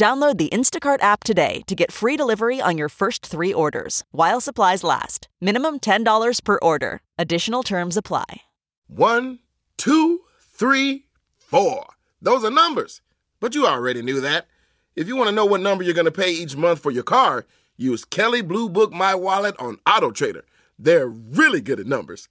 Download the Instacart app today to get free delivery on your first three orders while supplies last. Minimum $10 per order. Additional terms apply. One, two, three, four. Those are numbers. But you already knew that. If you want to know what number you're going to pay each month for your car, use Kelley Blue Book My Wallet on Auto Trader. They're really good at numbers.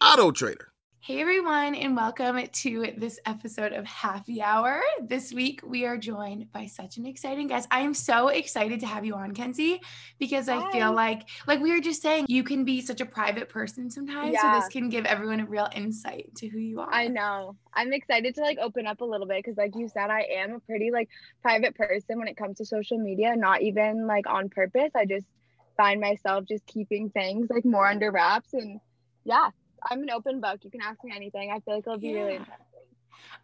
Auto Trader. Hey everyone, and welcome to this episode of Happy Hour. This week we are joined by such an exciting guest. I am so excited to have you on, Kenzie, because I feel like, like we were just saying, you can be such a private person sometimes. Yeah. So this can give everyone a real insight to who you are. I know. I'm excited to like open up a little bit because, like you said, I am a pretty like private person when it comes to social media. Not even like on purpose. I just find myself just keeping things like more under wraps. And yeah, I'm an open book. You can ask me anything. I feel like it'll be really interesting.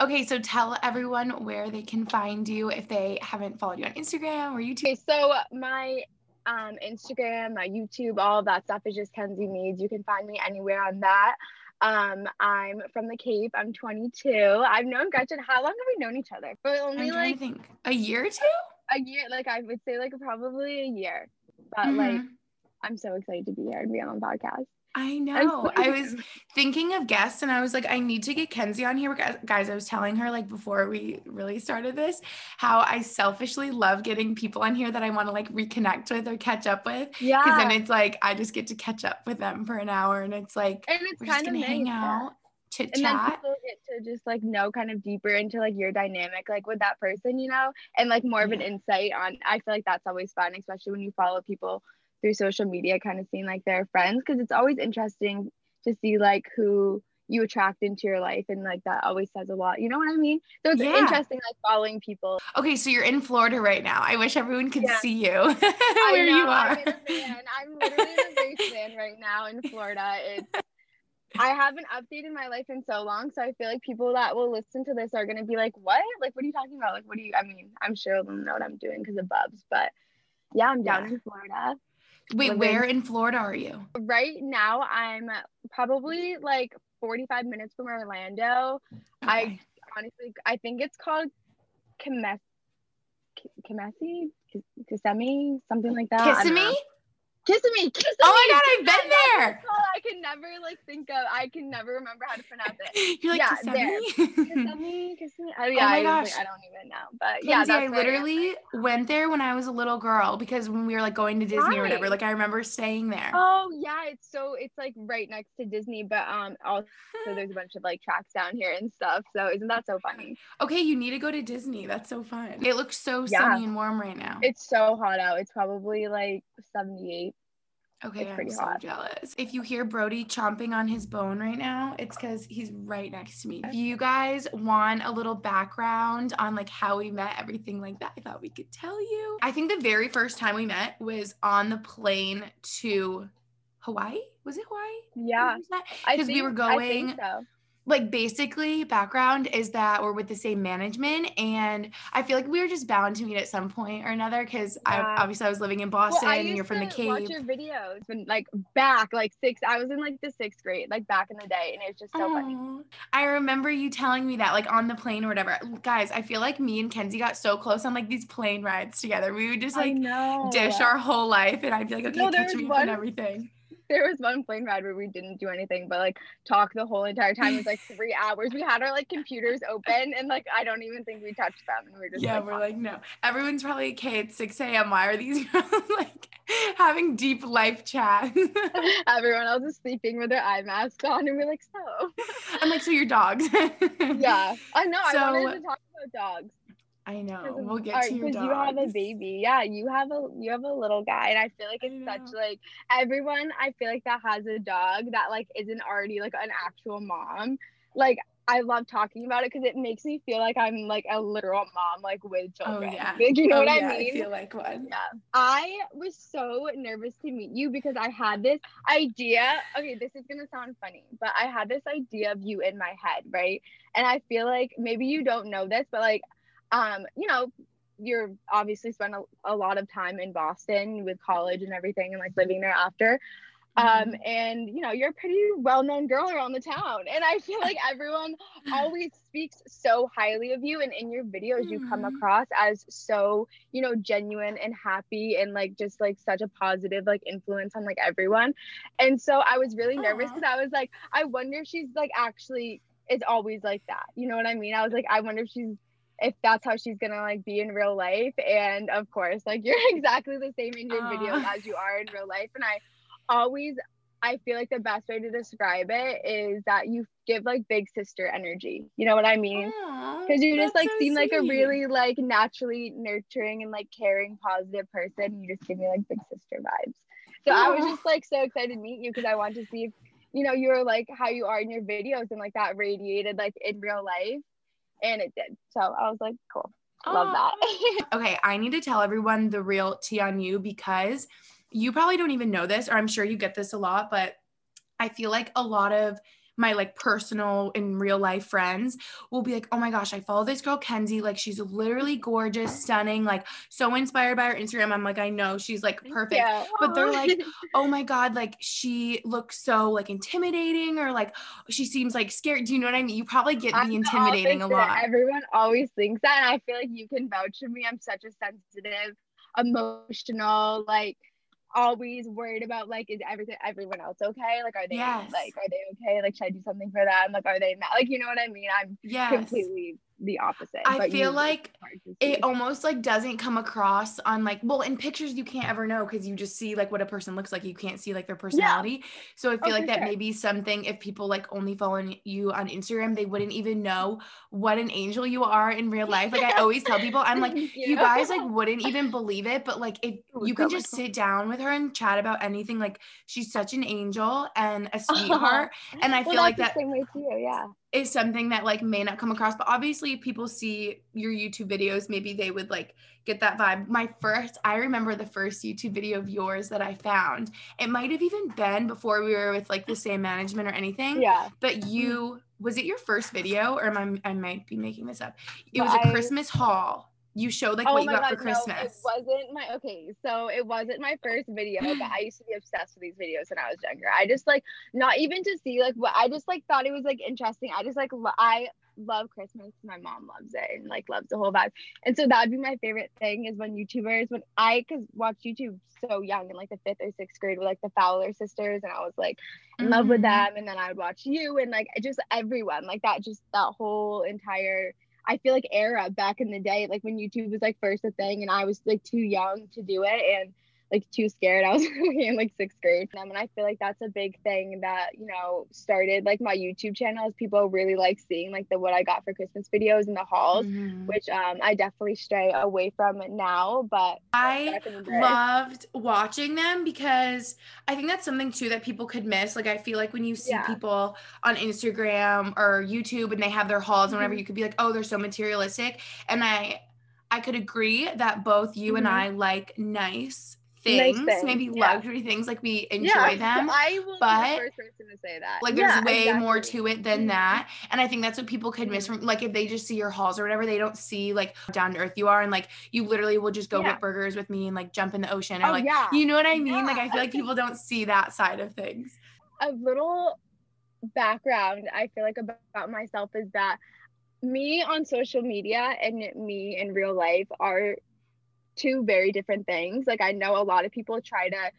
Okay, so tell everyone where they can find you if they haven't followed you on Instagram or YouTube. Okay, so my um, Instagram, my YouTube, all of that stuff is just Kenzie Meads. You can find me anywhere on that. Um, I'm from the Cape. I'm 22. I've known Gretchen. How long have we known each other? For only like think. A year or two? a year. Like I would say, like probably a year. But like, Mhm. I'm so excited to be here and be on the podcast. I know. I was thinking of guests and I was like, I need to get Kenzie on here. Guys- I was telling her like before we really started this, how I selfishly love getting people on here that I want to like reconnect with or catch up with. Yeah, Because then it's like I just get to catch up with them for an hour and it's like and it's we're just kind of gonna hang nice, yeah. out, chit And then people get to just like know kind of deeper into like your dynamic, like with that person, you know, and like more of an insight on. I feel like that's always fun, especially when you follow people through social media, kind of seeing like their friends, because it's always interesting to see like who you attract into your life, and like that always says a lot. You know what I mean? So it's Yeah. interesting like following people. Okay, so you're in Florida right now. I wish everyone could Yeah. see you I where you are. I'm in a van. I'm literally in a right now in Florida. It's I haven't updated my life in so long, so I feel like people that will listen to this are gonna be like, "What? Like, what are you talking about? Like, what do you?" I mean, I'm sure they'll know what I'm doing because of Bubs, but yeah, I'm down Yeah. in Florida. Wait, living- where in Florida are you? Right now, I'm probably like 45 minutes from Orlando. I honestly, I think it's called Kimes- K- Kissimmee, something like that. I Kissimmee? Kissimmee, Kissimmee. Oh my god, I've been That's there. I can never like think of. I can never remember how to pronounce it. You're like Yeah, Kissimmee? Kissimmee, Kissimmee. Oh, yeah, my I, gosh. I don't even know, but yeah, Kenzie, that's I literally right now. went there when I was a little girl because when we were like going to Disney or whatever, like I remember staying there. Oh yeah, it's so it's like right next to Disney, but um also there's a bunch of like tracks down here and stuff. So isn't that so funny? Okay, you need to go to Disney. That's so fun. It looks so Yeah. sunny and warm right now. It's so hot out. It's probably like 78. Okay, I'm so hot. jealous. If you hear Brody chomping on his bone right now, it's because he's right next to me. If you guys want a little background on like how we met, everything like that, I thought we could tell you. I think the very first time we met was on the plane to Hawaii. Was it Hawaii? Yeah. Because we were I going think so. Like basically background is that we're with the same management and i feel like we were just bound to meet at some point or another because i obviously i was living in Well, boston I and you're from the to watch your videos when like back like six. I was in like the sixth grade, like back in the day, and it's just so funny. Oh, I remember you telling me that like on the plane or whatever. Guys i feel like me and kenzie got so close on like these plane rides together. We would just like dish our whole life and i'd be like okay No, catch was me up and everything there was one plane ride where we didn't do anything but like talk the whole entire time. It was like three hours. We had our like computers open and like I don't even think we touched them. And we were just yeah like, we're like no everyone's probably okay it's 6 a.m why are these girls like having deep life chats everyone else is sleeping with their eye mask on and we're like, so i'm like so your dogs yeah. I know. I wanted to talk about dogs. I know. We'll get to your dogs. you have a baby. Yeah, you have a you have a little guy, and I feel like it's such like everyone. I feel like that has a dog that like isn't already like an actual mom. Like I love talking about it because it makes me feel like I'm like a literal mom, like with children. Oh children. yeah. Like, you know Oh, what yeah, I mean? feel like one. Yeah. I was so nervous to meet you because I had this idea. Okay, this is gonna sound funny, but I had this idea of you in my head, right? And I feel like maybe you don't know this, but like, um, you know, you're obviously spent a, a lot of time in Boston with college and everything and like living there after. Um, and you know, you're a pretty well-known girl around the town. And I feel like everyone always speaks so highly of you and in your videos you come Mhm. across as so you know genuine and happy and like just like such a positive like influence on like everyone and so i was really nervous because i was like i wonder if she's like actually is always like that you know what i mean i was like i wonder if she's if that's how she's gonna like be in real life and of course like you're exactly the same in your videos as you are in real life and i always i feel like the best way to describe it is that you give like big sister energy you know what i mean? Because you just like so seem like a really like naturally nurturing and like caring positive person you just give me like big sister vibes. So i was just like so excited to meet you because i wanted to see if you know you were like how you are in your videos and like that radiated like in real life and it did. So i was like cool. Love that. Okay, I need to tell everyone the real tea on you because you probably don't even know this, or I'm sure you get this a lot, but I feel like a lot of my like personal and real life friends will be like, oh my gosh, I follow this girl, Kenzie. Like, she's literally gorgeous, stunning, like, so inspired by her Instagram. I'm like, I know she's like mm, perfect. yeah But they're like, oh my god like she looks so like intimidating or like she seems like scared do you know what i mean you probably get the intimidating a lot Everyone always thinks that, and I feel like you can vouch for me. I'm such a sensitive, emotional, like always worried about like is everything everyone else okay? Like are they Yes. like are they okay? Like should I do something for them? Like are they not Like you know what I mean? I'm yes completely the opposite. I feel you- like it's hard to it almost like doesn't come across on like well in pictures you can't ever know because you just see like what a person looks like you can't see like their personality so i oh, feel Oh, like that sure. may be something if people like only following you on instagram they wouldn't even know what an angel you are in real life like i always tell people i'm like Thank you guys like wouldn't even believe it but like if Oh, you can just sit down with her and chat about anything like she's such an angel and a sweetheart and i Well, feel like that's that the same way too. Yeah. Is something that like may not come across but obviously people see your youtube videos maybe they would like get that vibe. My first i remember the first youtube video of yours that i found. It might have even been before we were with like the same management or anything Yeah. but mm-hmm. you was it your first video or am I, I might be making this up? It was a I- christmas haul you showed like oh what you got god, for no, it wasn't my okay. So it wasn't my first video, but I used to be obsessed with these videos when I was younger. I just like not even to see like what I just like thought it was like interesting. I just like lo- I love Christmas. My mom loves it and like loves the whole vibe. And so that'd be my favorite thing is when YouTubers when I cause watched YouTube so young in like the fifth or sixth grade with like the Fowler sisters and I was like in love with Mhm. them and then I would watch you and like just everyone like that just that whole entire I feel like era back in the day, like when YouTube was like first a thing, and I was like too young to do it and like too scared. I was in like sixth grade. Um, and I feel like that's a big thing that you know started like my YouTube channel is people really like seeing like the what I got for Christmas videos and the hauls, Mhm. which um I definitely stray away from now. But I back in the day- loved watching them because I think that's something too that people could miss. Like I feel like when you see Yeah. people on Instagram or YouTube and they have their hauls and whatever, Mhm. you could be like, oh, they're so materialistic. And I I could agree that both you and Mhm. I like Nice things, maybe yeah. luxury things, like we enjoy yeah, them. I will be but, the first person to say that. like there's Yeah, way more to it than Mhm. that and i think that's what people could miss Mhm. from like if they just see your hauls or whatever they don't see like how down to earth you are and like you literally will just go get burgers with me and like jump in the ocean or Oh like yeah. you know what i mean like i feel like people don't see that side of things a little background I feel like about myself is that me on social media and me in real life are two very different things. Like I know a lot of people try to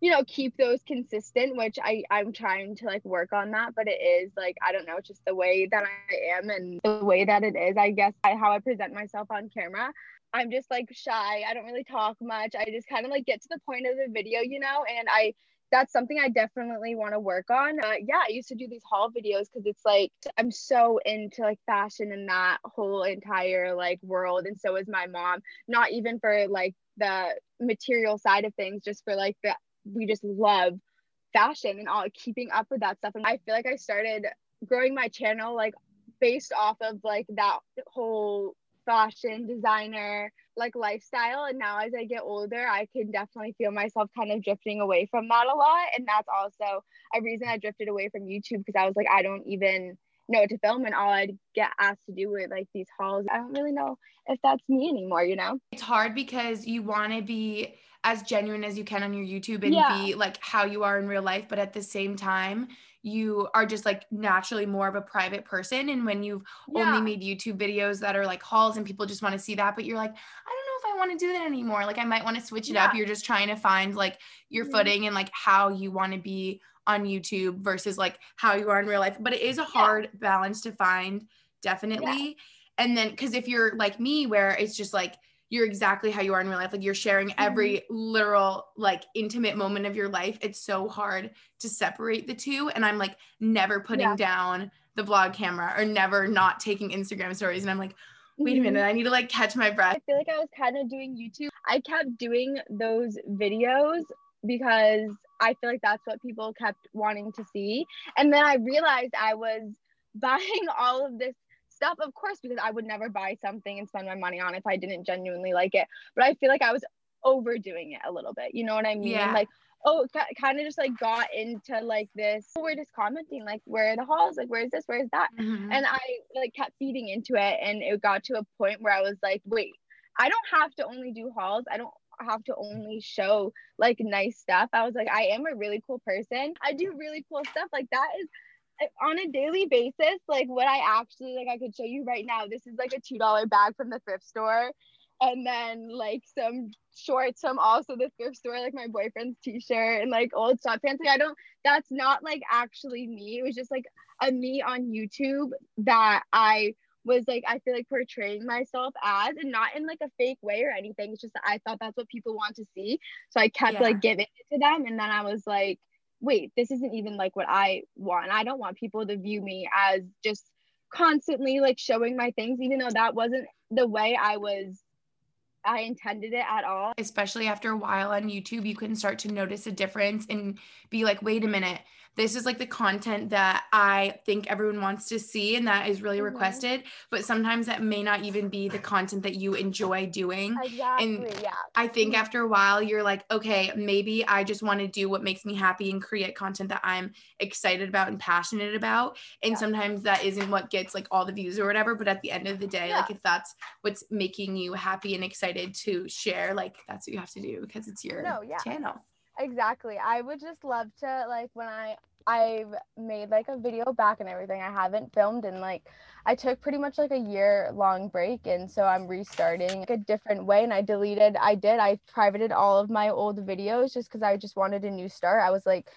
you know keep those consistent which I I'm trying to like work on that but it is like I don't know it's just the way that I am and the way that it is I guess I, how I present myself on camera. I'm just like shy. I don't really talk much. I just kind of like get to the point of the video you know and I that's something I definitely want to work on. Uh, yeah, I used to do these haul videos because it's like I'm so into like fashion and that whole entire like world, and so is my mom. Not even for like the material side of things, just for like the we just love fashion and all keeping up with that stuff. And I feel like I started growing my channel like based off of like that whole fashion designer like lifestyle. And now as i get older i can definitely feel myself kind of drifting away from that a lot. And that's also a reason i drifted away from youtube because i was like i don't even know what to film. And all i'd get asked to do were like these hauls. I don't really know if that's me anymore you know? It's hard because you want to be as genuine as you can on your youtube and Yeah. be like how you are in real life. But at the same time you are just like naturally more of a private person and when you've Yeah. only made YouTube videos that are like hauls and people just want to see that, but you're like, I don't know if I want to do that anymore. Like I might want to switch it up. You're just trying to find like your Mhm. footing and like how you want to be on YouTube versus like how you are in real life. But it is a hard balance to find, definitely. And then because if you're like me, where it's just like you're exactly how you are in real life, like you're sharing every literal like intimate moment of your life, it's so hard to separate the two. And I'm like never putting Yeah. down the vlog camera or never not taking Instagram stories. And I'm like, wait a Mhm. minute, I need to like catch my breath. I feel like I was kind of doing YouTube. I kept doing those videos because I feel like that's what people kept wanting to see. And then I realized I was buying all of this stuff, of course, because I would never buy something and spend my money on if I didn't genuinely like it. But I feel like I was overdoing it a little bit. You know what I mean? Yeah. Like, oh, kind of just like got into like this. We're just commenting, like, where are the hauls? Like, where's this? Where's that? Mhm. and I like kept feeding into it and it got to a point where I was like, wait, I don't have to only do hauls. I don't have to only show like nice stuff. I was like, I am a really cool person. I do really cool stuff. Like that is on a daily basis, like what I actually like I could show you right now. This is like a two dollar bag from the thrift store. And then like some shorts from also the thrift store, like my boyfriend's t-shirt and like old sweatpants. Like I don't that's not like actually me. It was just like a me on YouTube that I was like I feel like portraying myself as and not in like a fake way or anything. It's just that I thought that's what people want to see. So I kept Yeah. like giving it to them and then I was like, wait, this isn't even like what I want. I don't want people to view me as just constantly like showing my things, even though that wasn't the way I was I intended it at all. especially after a while on YouTube, you can start to notice a difference and be like, wait a minute, this is like the content that I think everyone wants to see and that is really Mhm. requested. But sometimes that may not even be the content that you enjoy doing. Exactly. yeah. I think Mhm. after a while, you're like, okay, maybe I just want to do what makes me happy and create content that I'm excited about and passionate about. And Yeah. sometimes that isn't what gets like all the views or whatever. But at the end of the day, like if that's what's making you happy and excited to share, like that's what you have to do because it's your No, yeah. channel. Exactly. I would just love to like when I I've made like a video back and everything. I haven't filmed and like I took pretty much like a year long break and so I'm restarting like, a different way and I deleted I did I privated all of my old videos just cuz I just wanted a new start. I was like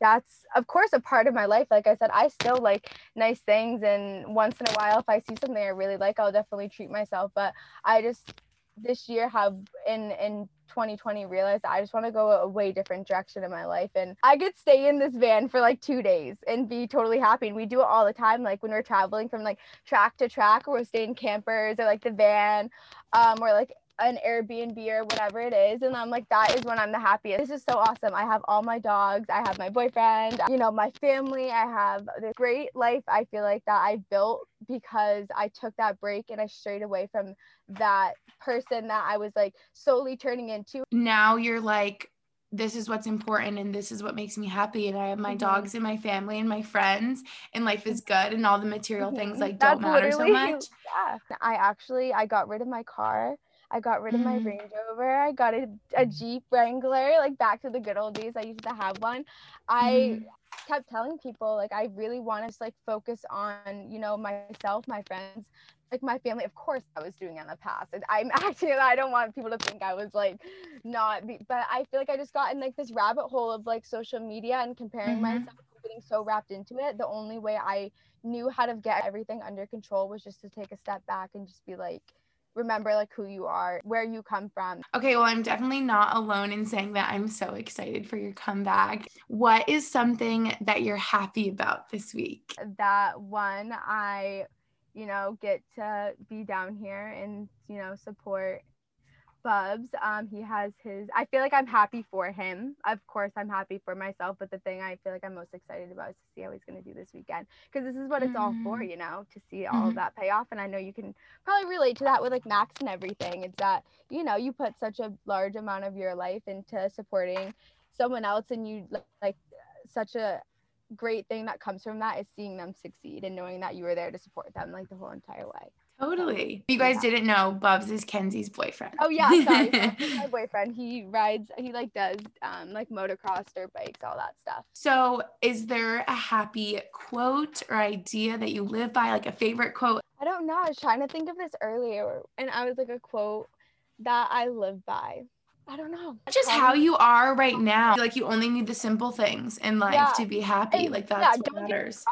that's of course a part of my life. Like I said, I still like nice things and once in a while if I see something I really like, I'll definitely treat myself, but I just this year have in in 2020 realized I just want to go a way different direction in my life and I could stay in this van for like 2 days and be totally happy and we do it all the time like when we're traveling from like track to track or we're staying campers or like the van um or like an Airbnb or whatever it is and I'm like that is when I'm the happiest. This is so awesome. I have all my dogs, I have my boyfriend, you know, my family. I have this great life I feel like that I built because I took that break and I strayed away from that person that I was like slowly turning into. Now you're like, this is what's important and this is what makes me happy. And I have my Mhm. dogs and my family and my friends, and life is good, and all the material things Mhm. like That's don't matter so much. Yeah. I actually I got rid of my car. I got rid of my Mhm. Range Rover. I got a, a Jeep Wrangler, like back to the good old days. I used to have one. I Mhm. kept telling people like I really want to like focus on, you know, myself, my friends, like my family. Of course I was doing it in the past. And I'm actually I don't want people to think I was like not be, but I feel like I just got in like this rabbit hole of like social media and comparing Mhm. myself getting so wrapped into it. The only way I knew how to get everything under control was just to take a step back and just be like remember like who you are, where you come from. Okay, well, I'm definitely not alone in saying that I'm so excited for your comeback. What is something that you're happy about this week? that one I, you know, get to be down here and, you know, support Bubs. Um, he has his. I feel like I'm happy for him. Of course, I'm happy for myself. But the thing I feel like I'm most excited about is to see how he's going to do this weekend because this is what it's all for, Mm. you know, to see all of Mhm. that pay off. And I know you can probably relate to that with like Max and everything. It's that you know you put such a large amount of your life into supporting someone else, and you like such a great thing that comes from that is seeing them succeed and knowing that you were there to support them like the whole entire way. Totally. If you guys Yeah. didn't know, Bubs is Kenzie's boyfriend. Oh yeah, sorry. My boyfriend. He rides. He like does um like motocross, dirt bikes, all that stuff. So, is there a happy quote or idea that you live by, like a favorite quote? I don't know. I was trying to think of this earlier, and I was like a quote that I live by. I don't know. Just how you are right now. Like you only need the simple things in life Yeah. to be happy. And, Like yeah, that's don't what matters.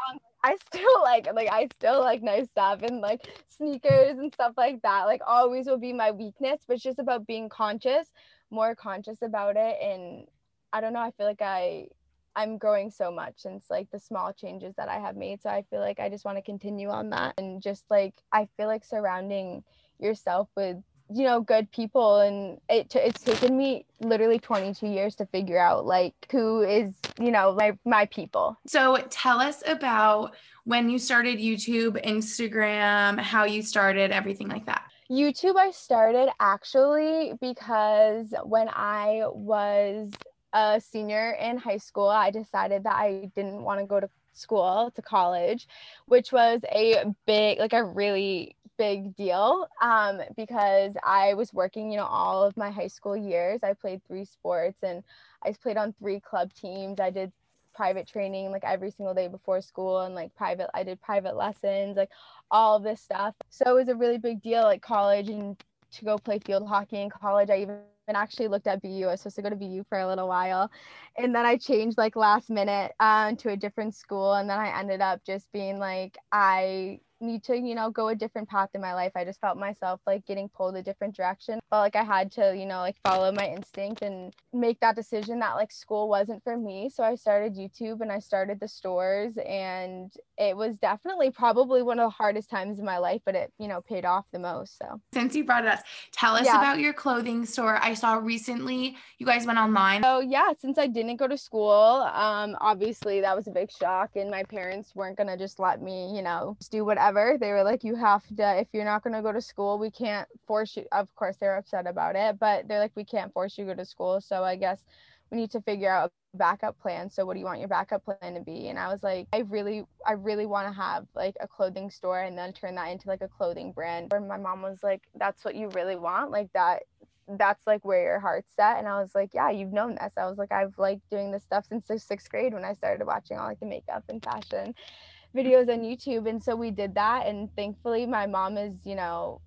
I still like like I still like nice stuff and like sneakers and stuff like that. Like always will be my weakness, but it's just about being conscious, more conscious about it. And I don't know. I feel like I I'm growing so much since like the small changes that I have made. So I feel like I just want to continue on that and just like I feel like surrounding yourself with you know good people and it t- it's taken me literally 22 years to figure out like who is you know my my people So, tell us about when you started YouTube, Instagram, how you started, everything like that. YouTube I started actually because when I was a senior in high school, I decided that I didn't want to go to school to college, which was a big like a really big deal um because I was working, you know, all of my high school years. I played three sports and I played on three club teams. I did private training like every single day before school and like private I did private lessons like all this stuff. So it was a really big deal like college and to go play field hockey in college. I even actually looked at BU. I was supposed to go to BU for a little while. And then I changed like last minute um, to a different school. And then I ended up just being like, I need to, you know, go a different path in my life. I just felt myself like getting pulled a different direction. Felt like I had to, you know, like follow my instinct and make that decision that like school wasn't for me. So I started YouTube and I started the stores and it was definitely probably one of the hardest times in my life, but it, you know, paid off the most. So Since you brought it up tell us Yeah. about your clothing store. I saw recently you guys went online. So yeah, since I didn't go to school, um, obviously that was a big shock, and my parents weren't gonna just let me, you know, just do whatever. They were like, "You have to. If you're not gonna go to school, we can't force you." Of course, they're upset about it, but they're like, "We can't force you to go to school." So I guess we need to figure out a backup plan. So what do you want your backup plan to be? And I was like, I really, I really want to have like a clothing store and then turn that into like a clothing brand. And my mom was like, "That's what you really want? Like that that's like where your heart's set and i was like yeah you've known this i was like i've liked doing this stuff since the sixth grade when i started watching all like the makeup and fashion videos on youtube and so we did that and thankfully my mom is you know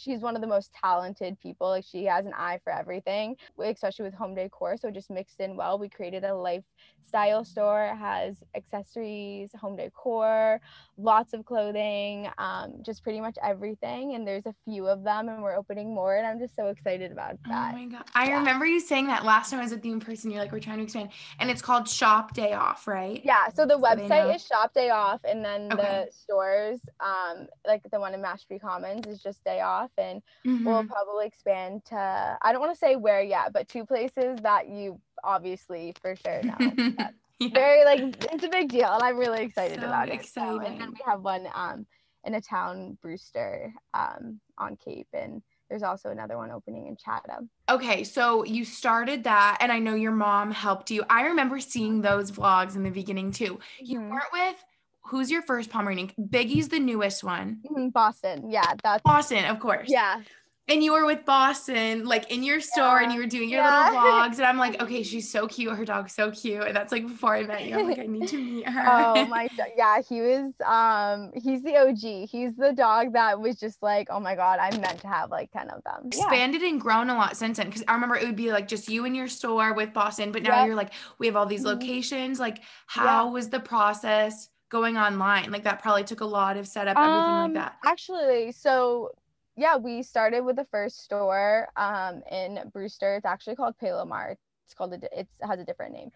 she's one of the most talented people like she has an eye for everything especially with home decor so it just mixed in well we created a lifestyle store it has accessories home decor lots of clothing um, just pretty much everything and there's a few of them and we're opening more and i'm just so excited about that. Oh my god. I Yeah. remember you saying that last time I was with you in person. You're like, we're trying to expand. And it's called Shop Day Off, right? yeah so the So website is shop day off and then Okay. the stores um like the one in mashpee commons is just day off and Mhm. we'll probably expand to i don't want to say where yet but two places that you obviously for sure know Yeah. very like it's a big deal and i'm really excited So about it So, and then we have one um in a town brewster um on cape and there's also another one opening in chatham Okay, so you started that, and I know your mom helped you. I remember seeing those vlogs in the beginning too. You Mhm. weren't with who's your first Pomeranian? Biggie's the newest one. Mhm, boston yeah that's Boston, of course. yeah And you were with Boston, like in your store, and you were doing your Yeah. little vlogs. And I'm like, okay, she's so cute. Her dog's so cute. And that's like before I met you. I'm like, I need to meet her. oh my do- yeah he was um he's the og he's the dog that was just like oh my god i'm meant to have like 10 of them yeah expanded and grown a lot since then because i remember it would be like just you in your store with boston but now Yep. you're like we have all these Mhm. locations like how was the process going online like that probably took a lot of setup everything like Um, that Actually, so yeah, we started with the first store um in Brewster. It's actually called Palomar. It's called a, it's, it has a different name.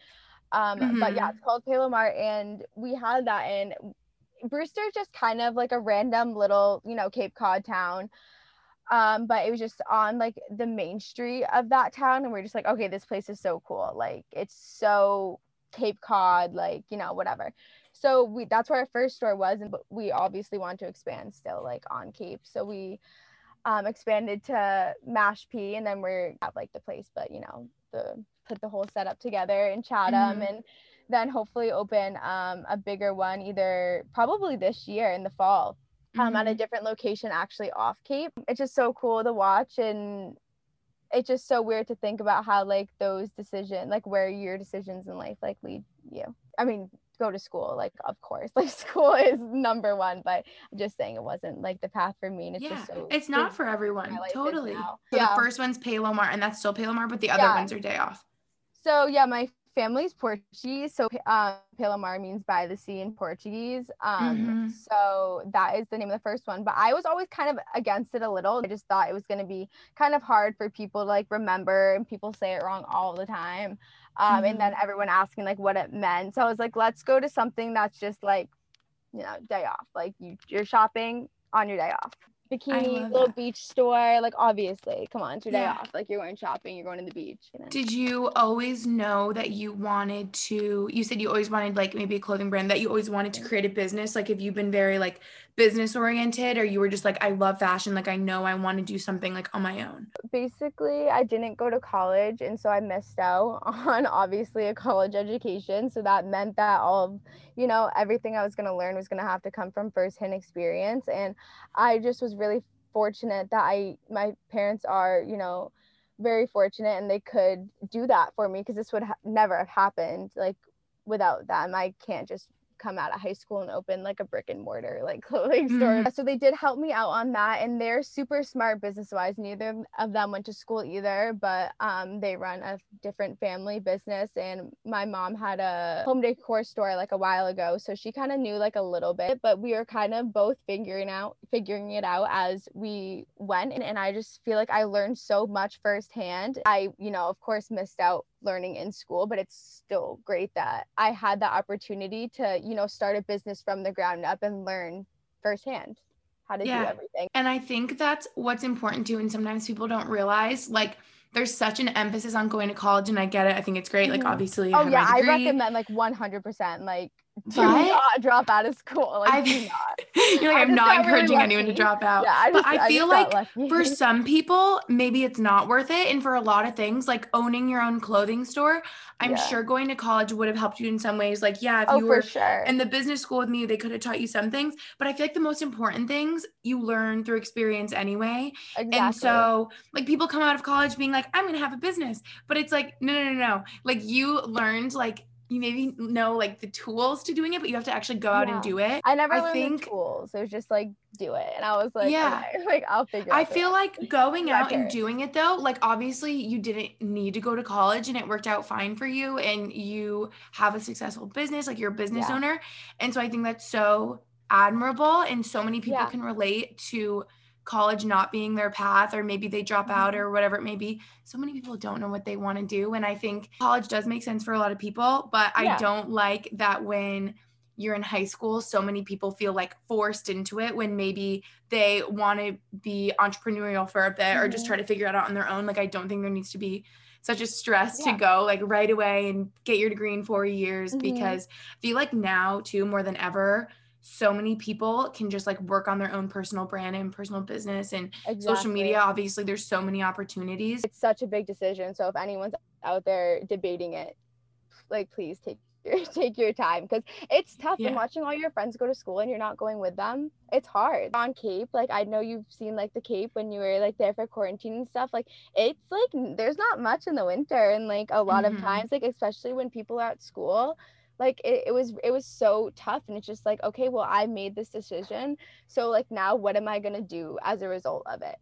Um, but yeah, Mhm. it's called Palomar, and we had that in Brewster, just kind of like a random little, you know, Cape Cod town. Um, but it was just on like the main street of that town, and we are just like, okay, this place is so cool. Like it's so Cape Cod, like you know, whatever. So we that's where our first store was, and we obviously want to expand still like on Cape. So we um, expanded to Mashpee, and then we're at like the place, but you know, the put the whole setup together in Chatham, mm-hmm. and then hopefully open um, a bigger one either probably this year in the fall um, mm-hmm. at a mm-hmm. different location actually off Cape. It's just so cool to watch and it's just so weird to think about how like those decisions like where your decisions in life like lead you. I mean, go to school like of course like school is number one but i'm just saying it wasn't like the path for me and it's yeah, just so it's not for everyone totally so yeah. the first one's palomar and that's still palomar but the other yeah. ones are day off so yeah my family's Portuguese, so um, Palomar means by the sea in Portuguese. Um, mm-hmm. So that is the name of the first one. But I was always kind of against it a little. I just thought it was going to be kind of hard for people to like remember, and people say it wrong all the time. Um, mm-hmm. And then mm-hmm. everyone asking like what it meant. So I was like, let's go to something that's just like, you know, day off. Like you, you're shopping on your day off bikini, little that. beach store. Like obviously, come on, it's your day off. Like you're going shopping, you're going to the beach. You know? Did you always know that you wanted to? You said you always wanted like maybe a clothing brand that you always wanted to create a business. Like have you been very like business oriented, or you were just like I love fashion. Like I know I want to do something like on my own. Basically, I didn't go to college, and so I missed out on obviously a college education. So that meant that all of you know everything I was going to learn was going to have to come from firsthand experience, and I just was really fortunate that I my parents are, you know, very fortunate and they could do that for me because this would ha- never have happened like without them. I can't just come out of high school and open like a brick and mortar like clothing store. Mm-hmm. So they did help me out on that and they're super smart business wise. Neither of them went to school either, but um, they run a different family business and my mom had a home decor store like a while ago. So she kind of knew like a little bit, but we were kind of both figuring out figuring it out as we went and, and I just feel like I learned so much firsthand. I, you know, of course missed out learning in school, but it's still great that I had the opportunity to, you know, start a business from the ground up and learn firsthand how to yeah. do everything. And I think that's what's important too. And sometimes people don't realize like there's such an emphasis on going to college and I get it. I think it's great. Like mm-hmm. obviously Oh yeah, I recommend like 100% like do but not drop out of school. Like, I've, do not. You're like, I'm not encouraging really anyone to drop out. Yeah, I just, but I, I feel like for some people, maybe it's not worth it. And for a lot of things, like owning your own clothing store, I'm yeah. sure going to college would have helped you in some ways. Like, yeah, if oh, you were sure. in the business school with me, they could have taught you some things. But I feel like the most important things you learn through experience anyway. Exactly. And so, like, people come out of college being like, I'm going to have a business. But it's like, no, no, no, no. Like, you learned, like, you maybe know like the tools to doing it, but you have to actually go out yeah. and do it. I never I learned think, the tools. It was just like do it, and I was like, yeah, okay, like I'll figure. I feel like going out and doing it though, like obviously you didn't need to go to college, and it worked out fine for you, and you have a successful business, like you're a business yeah. owner, and so I think that's so admirable, and so many people yeah. can relate to college not being their path or maybe they drop out mm-hmm. or whatever it may be so many people don't know what they want to do and i think college does make sense for a lot of people but yeah. i don't like that when you're in high school so many people feel like forced into it when maybe they want to be entrepreneurial for a bit mm-hmm. or just try mm-hmm. to figure it out on their own like i don't think there needs to be such a stress yeah. to go like right away and get your degree in four years mm-hmm. because i feel like now too more than ever so many people can just like work on their own personal brand and personal business and exactly. social media obviously there's so many opportunities it's such a big decision so if anyone's out there debating it like please take your take your time because it's tough yeah. and watching all your friends go to school and you're not going with them it's hard on cape like i know you've seen like the cape when you were like there for quarantine and stuff like it's like there's not much in the winter and like a lot mm-hmm. of times like especially when people are at school like it, it was it was so tough and it's just like okay well i made this decision so like now what am i going to do as a result of it?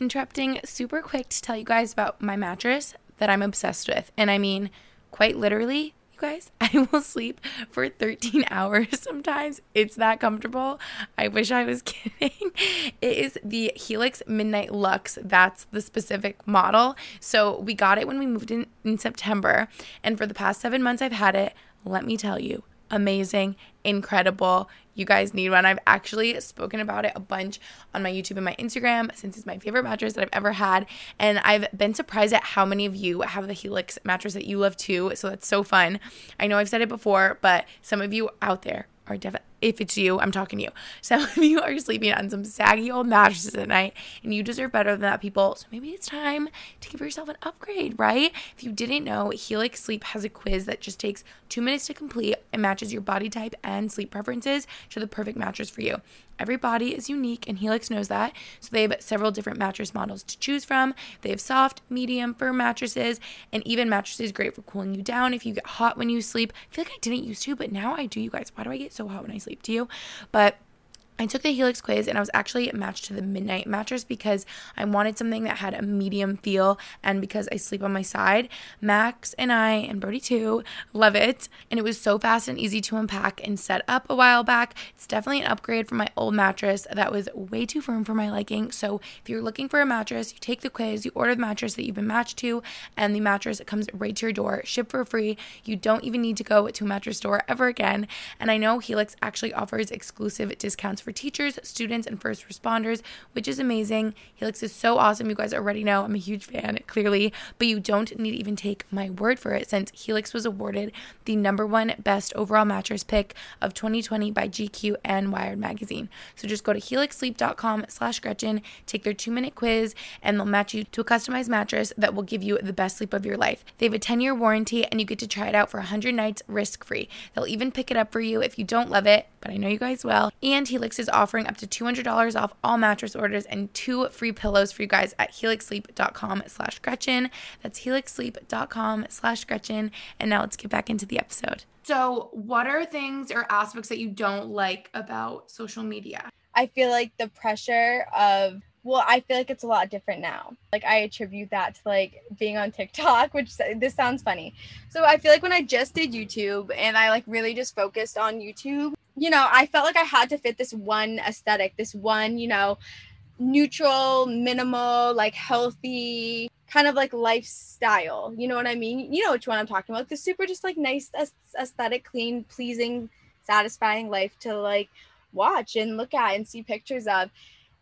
Interrupting super quick to tell you guys about my mattress that i'm obsessed with and i mean quite literally you guys i will sleep for 13 hours sometimes. It's that comfortable. I wish i was kidding. It is the helix midnight luxe that's the specific model. So we got it when we moved in in september and for the past seven months i've had it let me tell you, amazing, incredible. You guys need one. I've actually spoken about it a bunch on my YouTube and my Instagram since it's my favorite mattress that I've ever had. And I've been surprised at how many of you have the Helix mattress that you love too. So that's so fun. I know I've said it before, but some of you out there are definitely if it's you, I'm talking to you. Some of you are sleeping on some saggy old mattresses at night and you deserve better than that, people. So maybe it's time to give yourself an upgrade, right? If you didn't know, Helix Sleep has a quiz that just takes two minutes to complete and matches your body type and sleep preferences to the perfect mattress for you. Every body is unique, and Helix knows that. So they have several different mattress models to choose from. They have soft, medium, firm mattresses, and even mattresses great for cooling you down if you get hot when you sleep. I feel like I didn't used to, but now I do, you guys. Why do I get so hot when I sleep? Do you? But I took the Helix quiz and I was actually matched to the Midnight mattress because I wanted something that had a medium feel and because I sleep on my side. Max and I, and Brody too, love it. And it was so fast and easy to unpack and set up a while back. It's definitely an upgrade from my old mattress that was way too firm for my liking. So if you're looking for a mattress, you take the quiz, you order the mattress that you've been matched to, and the mattress comes right to your door, shipped for free. You don't even need to go to a mattress store ever again. And I know Helix actually offers exclusive discounts for teachers, students, and first responders, which is amazing. Helix is so awesome. You guys already know I'm a huge fan, clearly, but you don't need to even take my word for it since Helix was awarded the number one best overall mattress pick of 2020 by GQ and Wired magazine. So just go to helixsleep.com slash Gretchen, take their two minute quiz, and they'll match you to a customized mattress that will give you the best sleep of your life. They have a 10 year warranty and you get to try it out for 100 nights risk free. They'll even pick it up for you if you don't love it, but I know you guys will. And Helix is offering up to $200 off all mattress orders and two free pillows for you guys at helixsleep.com slash Gretchen. That's helixsleep.com slash Gretchen. And now let's get back into the episode. So, what are things or aspects that you don't like about social media? I feel like the pressure of well, I feel like it's a lot different now. Like I attribute that to like being on TikTok, which this sounds funny. So I feel like when I just did YouTube and I like really just focused on YouTube, you know, I felt like I had to fit this one aesthetic, this one, you know, neutral, minimal, like healthy kind of like lifestyle. You know what I mean? You know which one I'm talking about. The super just like nice aesthetic, clean, pleasing, satisfying life to like watch and look at and see pictures of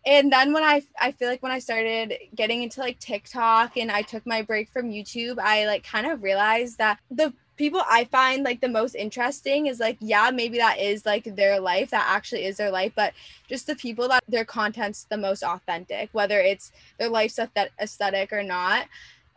and then when I I feel like when I started getting into like TikTok and I took my break from YouTube, I like kind of realized that the people I find like the most interesting is like yeah, maybe that is like their life, that actually is their life, but just the people that their content's the most authentic, whether it's their life's aesthetic or not.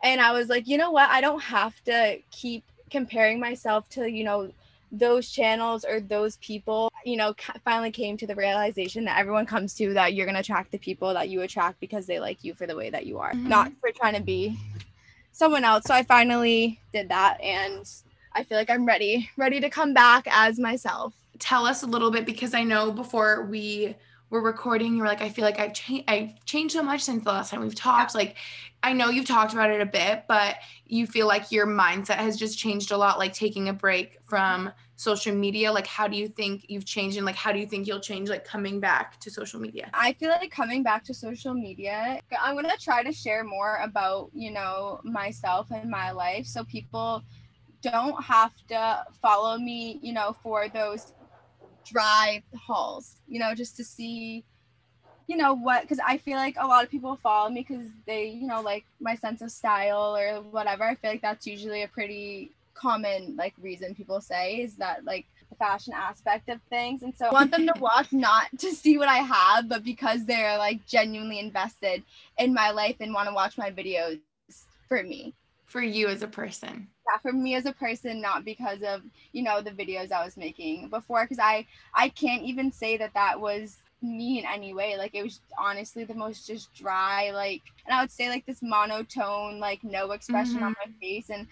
And I was like, you know what? I don't have to keep comparing myself to, you know, those channels or those people, you know, finally came to the realization that everyone comes to that you're going to attract the people that you attract because they like you for the way that you are, mm-hmm. not for trying to be someone else. So I finally did that and I feel like I'm ready, ready to come back as myself. Tell us a little bit because I know before we were recording, you were like, I feel like I've changed I've changed so much since the last time we've talked. Like I know you've talked about it a bit, but you feel like your mindset has just changed a lot, like taking a break from social media. Like, how do you think you've changed, and like, how do you think you'll change, like, coming back to social media? I feel like coming back to social media, I'm gonna try to share more about, you know, myself and my life, so people don't have to follow me, you know, for those drive hauls, you know, just to see you know what because i feel like a lot of people follow me because they you know like my sense of style or whatever. I feel like that's usually a pretty common like reason people say is that like the fashion aspect of things. And so i want them to watch not to see what i have but because they're like genuinely invested in my life and want to watch my videos for me. For you as a person yeah for me as a person not because of you know the videos i was making before because i i can't even say that that was me in any way. Like it was honestly the most just dry, like, and I would say like this monotone, like no expression mm-hmm. on my face, and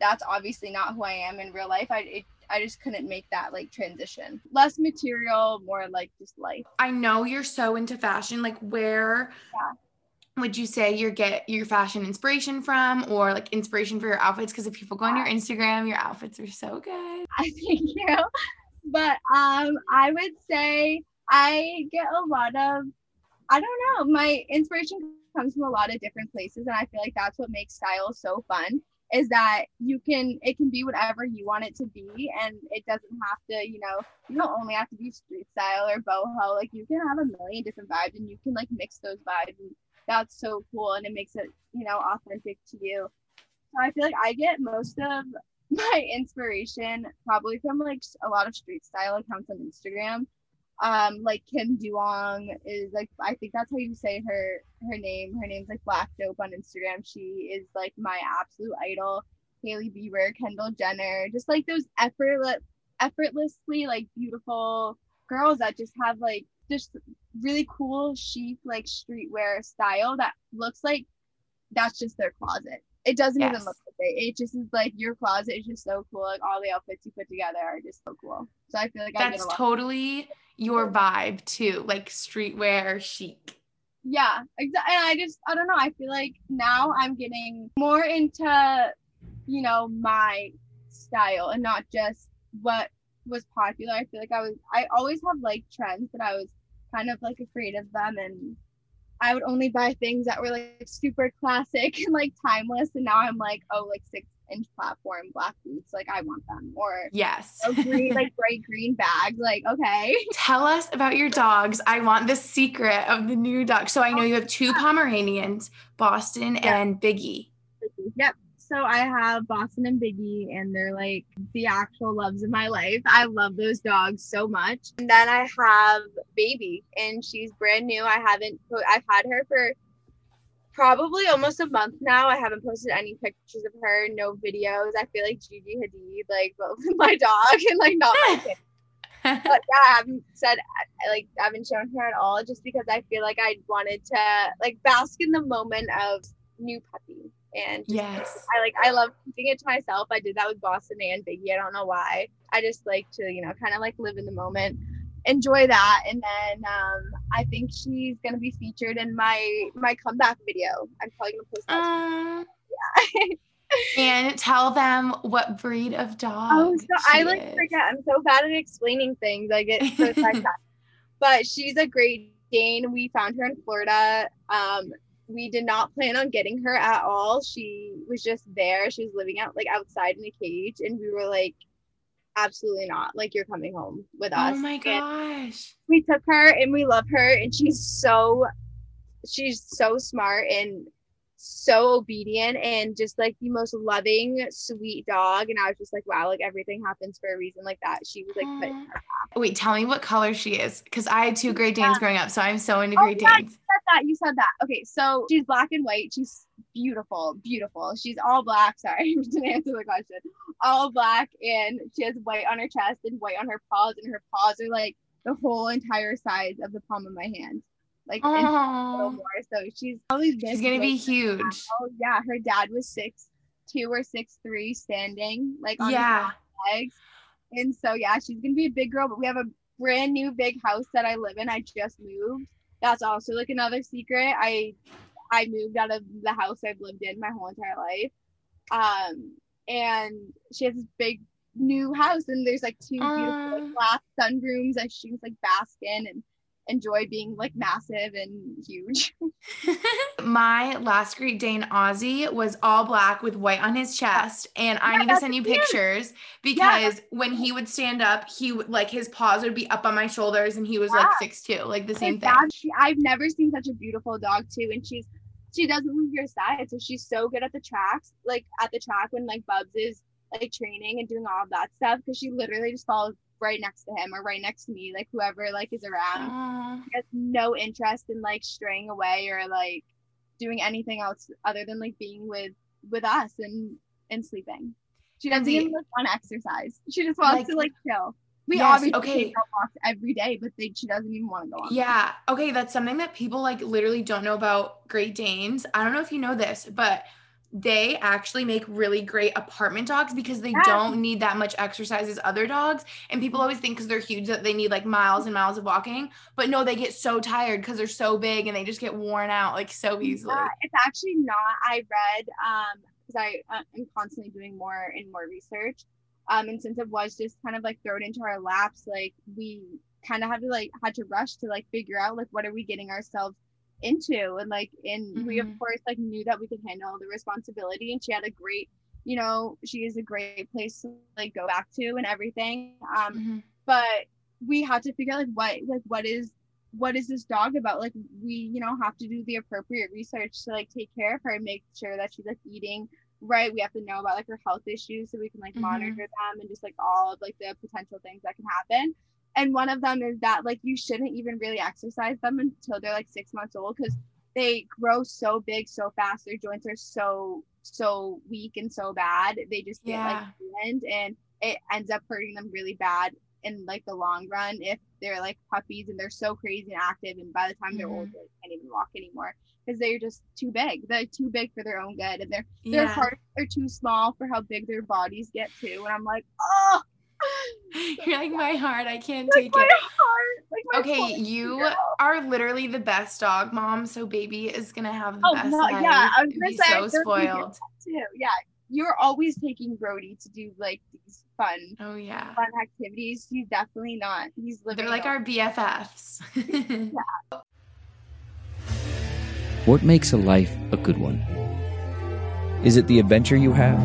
that's obviously not who I am in real life. I it, I just couldn't make that like transition. Less material, more like just life. I know you're so into fashion. Like where yeah. Would you say you get your fashion inspiration from or like inspiration for your outfits? Because if people go on your Instagram, your outfits are so good. I thank you. But um I would say I get a lot of, I don't know, my inspiration comes from a lot of different places. And I feel like that's what makes style so fun is that you can it can be whatever you want it to be and it doesn't have to you know you don't only have to be street style or boho like you can have a million different vibes and you can like mix those vibes and that's so cool and it makes it you know authentic to you. So i feel like i get most of my inspiration probably from like a lot of street style accounts on instagram. Um like kim duong is like i think that's how you say her her name. Her name's like black dope on instagram. She is like my absolute idol. Hailey bieber kendall jenner just like those effortless effortlessly like beautiful girls that just have like just really cool chic like streetwear style that looks like that's just their closet it doesn't yes. even look like it. It just is like your closet is just so cool. Like all the outfits you put together are just so cool. So I feel like that's totally your vibe too, like streetwear chic. Yeah, exactly. And I just, I don't know. I feel like now I'm getting more into, you know, my style and not just what was popular. I feel like I was, I always have like trends, but I was kind of like afraid of them and I would only buy things that were like super classic and like timeless. And now I'm like, oh, like six inch platform black boots like i want them or yes. green like bright green bag like okay. Tell us about your dogs. I want the secret of the new dog. So i know oh, you have two pomeranians boston yep. and biggie. Yep so I have Boston and Biggie, and they're like the actual loves of my life. I love those dogs so much. And then I have Baby, and she's brand new. I haven't put, I've had her for probably almost a month now. I haven't posted any pictures of her, no videos. I feel like Gigi Hadid, like both my dog and like not my kid. but yeah, I haven't said like I haven't shown her at all just because I feel like I wanted to like bask in the moment of new puppy. And yes, I like I love keeping it to myself. I did that with Boston and Biggie. I don't know why. I just like to, you know, kind of like live in the moment enjoy that and then um i think she's gonna be featured in my my comeback video i'm probably gonna post that uh, yeah and tell them what breed of dog oh so i like is. forget i'm so bad at explaining things i get so excited. but she's a great dane we found her in florida um we did not plan on getting her at all she was just there she was living out like outside in a cage and we were like absolutely not. Like you're coming home with oh us. Oh my gosh. And we took her and we love her and she's so she's so smart and so obedient and just like the most loving, sweet dog. And I was just like, wow, like everything happens for a reason like that. She was like, wait, tell me what color she is. Cause I had two Great Danes yeah. growing up. So I'm so into oh, Great yeah, Danes. That. You said that. Okay. So she's black and white. She's beautiful, beautiful. She's all black. Sorry, I didn't answer the question. All black. And she has white on her chest and white on her paws. And her paws are like the whole entire size of the palm of my hand like a little more. So she's probably she's gonna be huge. Oh yeah, her dad was six two or six three standing like on yeah. legs. And so yeah, she's gonna be a big girl. But we have a brand new big house that I live in. I just moved. That's also like another secret. I I moved out of the house I've lived in my whole entire life. Um, and she has this big new house, and there's like two beautiful like, glass sunrooms that she can like bask in, and enjoy being like massive and huge. My last Great Dane Ozzy was all black with white on his chest, and I need to send you pictures because yeah. when he would stand up, he would like his paws would be up on my shoulders, and he was yeah. like six two, like the same thing. She, I've never seen such a beautiful dog too, and she's she doesn't leave your side, so she's so good at the tracks, like at the track when like Bubs is like training and doing all that stuff because she literally just follows right next to him or right next to me, like whoever like is around. Uh, has no interest in like straying away or like doing anything else other than like being with with us and and sleeping. She doesn't even like, want to exercise. She just wants like, to like chill. We yes, obviously okay. walks every day, but they, she doesn't even want to go on. Yeah. Okay. That's something that people like literally don't know about Great Danes. I don't know if you know this, but they actually make really great apartment dogs because they yeah. don't need that much exercise as other dogs. And people always think because they're huge that they need like miles and miles of walking. But no, they get so tired because they're so big and they just get worn out like so easily. Yeah, it's actually not. I read um because I uh, am constantly doing more and more research. Um, and since it was just kind of like thrown into our laps, like we kind of had to like had to rush to like figure out like what are we getting ourselves into and like and mm-hmm. we of mm-hmm. course like knew that we could handle the responsibility and she had a great you know, she is a great place to like go back to and everything. Um, Mm-hmm. but we had to figure out like what like what is what is this dog about? Like we, you know, have to do the appropriate research to like take care of her and make sure that she's like eating right. We have to know about like her health issues so we can like Mhm. monitor them and just like all of like the potential things that can happen. And one of them is that like you shouldn't even really exercise them until they're like six months old because they grow so big so fast. Their joints are so so weak and so bad. They just get like Yeah. ruined and it ends up hurting them really bad in like the long run if they're like puppies and they're so crazy and active and by the time they're old Mhm. they can't even walk anymore because they're just too big they're too big for their own good and their their Yeah. hearts are too small for how big their bodies get too and i'm like oh You're like my heart. I can't like take my it. heart like my Okay, poor you girl. are literally the best dog mom. So baby is gonna have the Oh, best no, life. yeah, I was and gonna be say, I so feel like you spoiled. too yeah you're always taking brody to do like these fun Oh yeah. fun activities he's definitely not he's living They're like a- our BFFs. yeah. What makes a life a good one? Is it the adventure you have?